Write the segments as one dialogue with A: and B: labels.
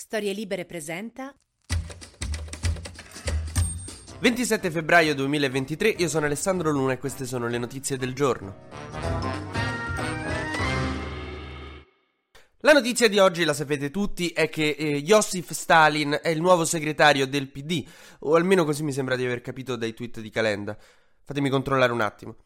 A: Storie Libere presenta
B: 27 febbraio 2023, io sono Alessandro Luna e queste sono le notizie del giorno. La notizia di oggi, la sapete tutti, è che eh, Josif Stalin è il nuovo segretario del PD, o almeno così mi sembra di aver capito dai tweet di Calenda. Fatemi controllare un attimo.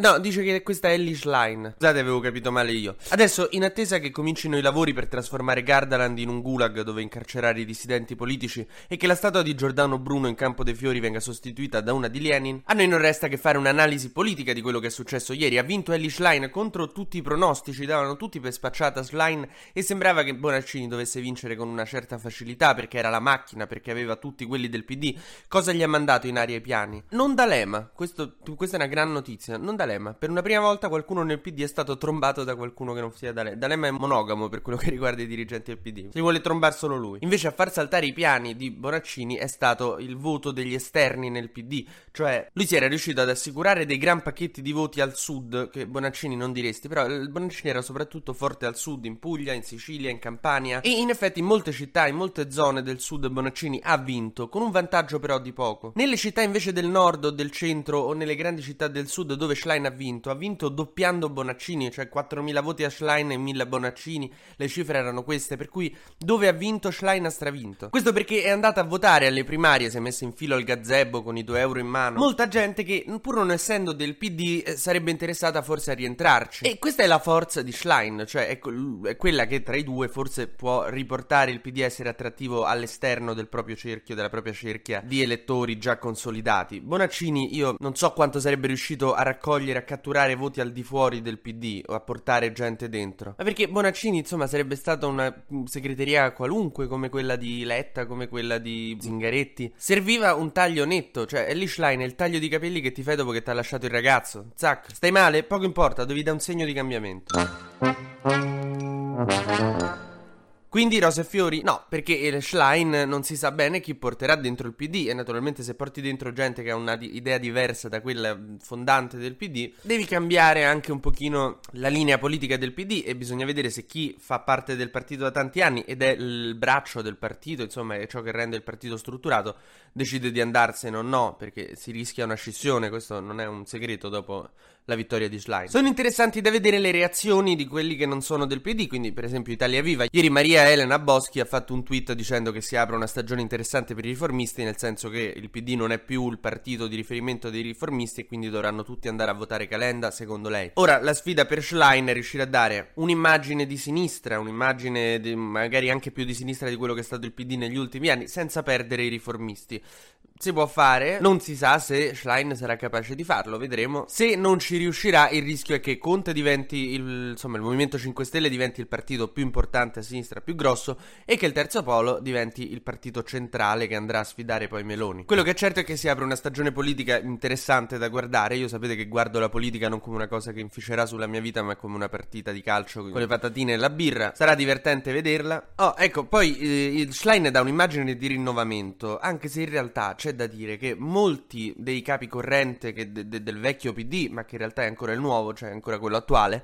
B: No, dice che questa è Elish Line. Scusate, avevo capito male io. Adesso, in attesa che comincino i lavori per trasformare Gardaland in un gulag dove incarcerare i dissidenti politici e che la statua di Giordano Bruno in Campo dei Fiori venga sostituita da una di Lenin, a noi non resta che fare un'analisi politica di quello che è successo ieri. Ha vinto Elish Line contro tutti i pronostici, davano tutti per spacciata Schlein e sembrava che Bonaccini dovesse vincere con una certa facilità perché era la macchina, perché aveva tutti quelli del PD. Cosa gli ha mandato in aria i piani? Non D'Alema, questo, questa è una gran notizia, non D'Alema D'Alema. Per una prima volta qualcuno nel PD è stato trombato da qualcuno che non sia D'Alema. D'Alema è monogamo per quello che riguarda i dirigenti del PD. Si vuole trombare solo lui. Invece a far saltare i piani di Bonaccini è stato il voto degli esterni nel PD. Cioè, lui si era riuscito ad assicurare dei gran pacchetti di voti al sud, che Bonaccini non diresti, però Bonaccini era soprattutto forte al sud, in Puglia, in Sicilia, in Campania. E in effetti in molte città, in molte zone del sud Bonaccini ha vinto, con un vantaggio però di poco. Nelle città invece del nord o del centro o nelle grandi città del sud dove Schlein ha vinto, ha vinto doppiando Bonaccini, cioè 4.000 voti a Schlein e 1.000 a Bonaccini, le cifre erano queste, per cui dove ha vinto Schlein ha stravinto. Questo perché è andata a votare alle primarie, si è messo in filo al gazebo con i 2 euro in mano. Molta gente che, pur non essendo del PD, eh, sarebbe interessata forse a rientrarci. E questa è la forza di Schlein, cioè è, è quella che tra i due forse può riportare il PD a essere attrattivo all'esterno del proprio cerchio, della propria cerchia di elettori già consolidati. Bonaccini, io non so quanto sarebbe riuscito a raccogliere a catturare voti al di fuori del PD o a portare gente dentro. Ma perché Bonaccini, insomma, sarebbe stata una mm, segreteria qualunque come quella di Letta, come quella di Zingaretti. Serviva un taglio netto, cioè è è il taglio di capelli che ti fai dopo che ti ha lasciato il ragazzo. Zac, stai male? Poco importa, devi dare un segno di cambiamento. Quindi rose e fiori? No, perché Schlein non si sa bene chi porterà dentro il PD e naturalmente se porti dentro gente che ha un'idea diversa da quella fondante del PD, devi cambiare anche un pochino la linea politica del PD e bisogna vedere se chi fa parte del partito da tanti anni ed è il braccio del partito, insomma è ciò che rende il partito strutturato, decide di andarsene o no, perché si rischia una scissione, questo non è un segreto dopo la vittoria di Schlein. Sono interessanti da vedere le reazioni di quelli che non sono del PD, quindi per esempio Italia Viva. Ieri Maria Elena Boschi ha fatto un tweet dicendo che si apre una stagione interessante per i riformisti, nel senso che il PD non è più il partito di riferimento dei riformisti e quindi dovranno tutti andare a votare Calenda, secondo lei. Ora la sfida per Schlein è riuscire a dare un'immagine di sinistra, un'immagine di, magari anche più di sinistra di quello che è stato il PD negli ultimi anni, senza perdere i riformisti. Si può fare, non si sa se Schlein sarà capace di farlo, vedremo. Se non ci riuscirà, il rischio è che Conte diventi il, insomma, il Movimento 5 Stelle diventi il partito più importante a sinistra, più grosso, e che il terzo polo diventi il partito centrale che andrà a sfidare poi Meloni. Quello che è certo è che si apre una stagione politica interessante da guardare. Io sapete che guardo la politica non come una cosa che inficerà sulla mia vita, ma come una partita di calcio con le patatine e la birra. Sarà divertente vederla. Oh, ecco, poi eh, Schlein dà un'immagine di rinnovamento, anche se in realtà c'è da dire che molti dei capi corrente de- de- del vecchio PD, ma che realtà è ancora il nuovo, cioè ancora quello attuale,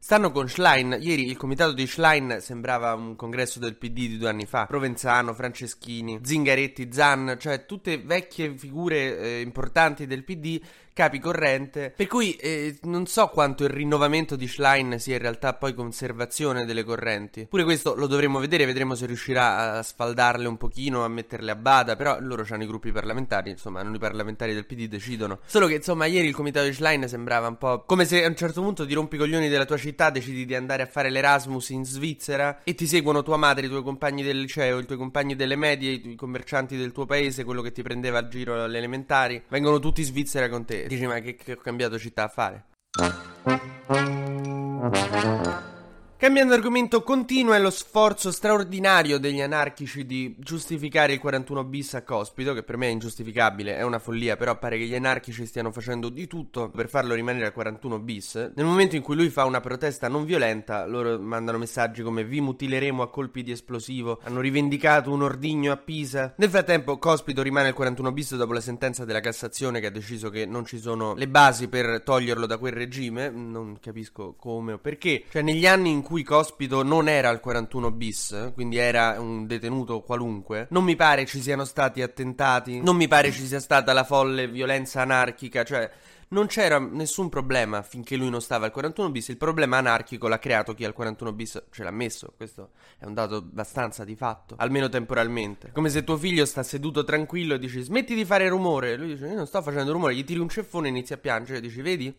B: Stanno con Schlein. Ieri il comitato di Schlein sembrava un congresso del PD di due anni fa. Provenzano, Franceschini, Zingaretti, Zan, cioè tutte vecchie figure eh, importanti del PD capi corrente. Per cui eh, non so quanto il rinnovamento di Schlein sia in realtà poi conservazione delle correnti. Pure questo lo dovremo vedere, vedremo se riuscirà a sfaldarle un pochino, a metterle a bada. Però loro hanno i gruppi parlamentari, insomma, non i parlamentari del PD decidono. Solo che insomma, ieri il comitato di Schlein sembrava un po' come se a un certo punto ti rompi i coglioni della tua città, decidi di andare a fare l'Erasmus in Svizzera e ti seguono tua madre, i tuoi compagni del liceo, i tuoi compagni delle medie, i, commercianti del tuo paese, quello che ti prendeva a giro alle elementari. Vengono tutti in Svizzera con te Dici, ma che, che ho cambiato città a fare? Cambiando argomento, continua lo sforzo straordinario degli anarchici di giustificare il 41 bis a Cospito, che per me è ingiustificabile, è una follia, però pare che gli anarchici stiano facendo di tutto per farlo rimanere al 41 bis. Nel momento in cui lui fa una protesta non violenta, loro mandano messaggi come vi mutileremo a colpi di esplosivo, hanno rivendicato un ordigno a Pisa. Nel frattempo Cospito rimane al 41 bis dopo la sentenza della Cassazione che ha deciso che non ci sono le basi per toglierlo da quel regime, non capisco come o perché. Cioè negli anni in cui Cospito non era al 41 bis, quindi era un detenuto qualunque, non mi pare ci siano stati attentati, non mi pare ci sia stata la folle violenza anarchica, cioè non c'era nessun problema finché lui non stava al 41 bis. Il problema anarchico l'ha creato chi al 41 bis ce l'ha messo. Questo è un dato abbastanza di fatto, almeno temporalmente. Come se tuo figlio sta seduto tranquillo e dici smetti di fare rumore. Lui dice io non sto facendo rumore, gli tiri un ceffone e inizi a piangere. Dici vedi?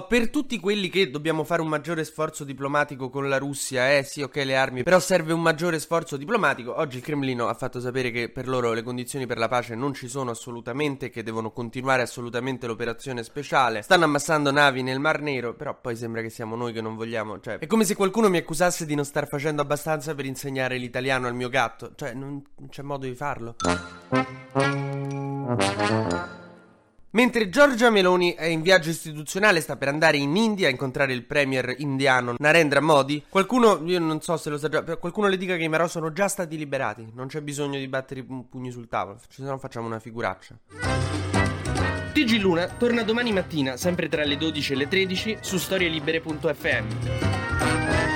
B: Per tutti quelli che dobbiamo fare un maggiore sforzo diplomatico con la Russia, eh sì, ok, le armi, però serve un maggiore sforzo diplomatico. Oggi il Cremlino ha fatto sapere che per loro le condizioni per la pace non ci sono assolutamente, che devono continuare assolutamente l'operazione speciale. Stanno ammassando navi nel Mar Nero, però poi sembra che siamo noi che non vogliamo, cioè, è come se qualcuno mi accusasse di non star facendo abbastanza per insegnare l'italiano al mio gatto, cioè, non c'è modo di farlo. Mentre Giorgia Meloni è in viaggio istituzionale, sta per andare in India a incontrare il premier indiano Narendra Modi. Qualcuno, io non so se lo sa già, qualcuno le dica che i Marò sono già stati liberati. Non c'è bisogno di battere i pugni sul tavolo, se no facciamo una figuraccia. TG Luna torna domani mattina, sempre tra le 12 e le 13, su storielibere.fm.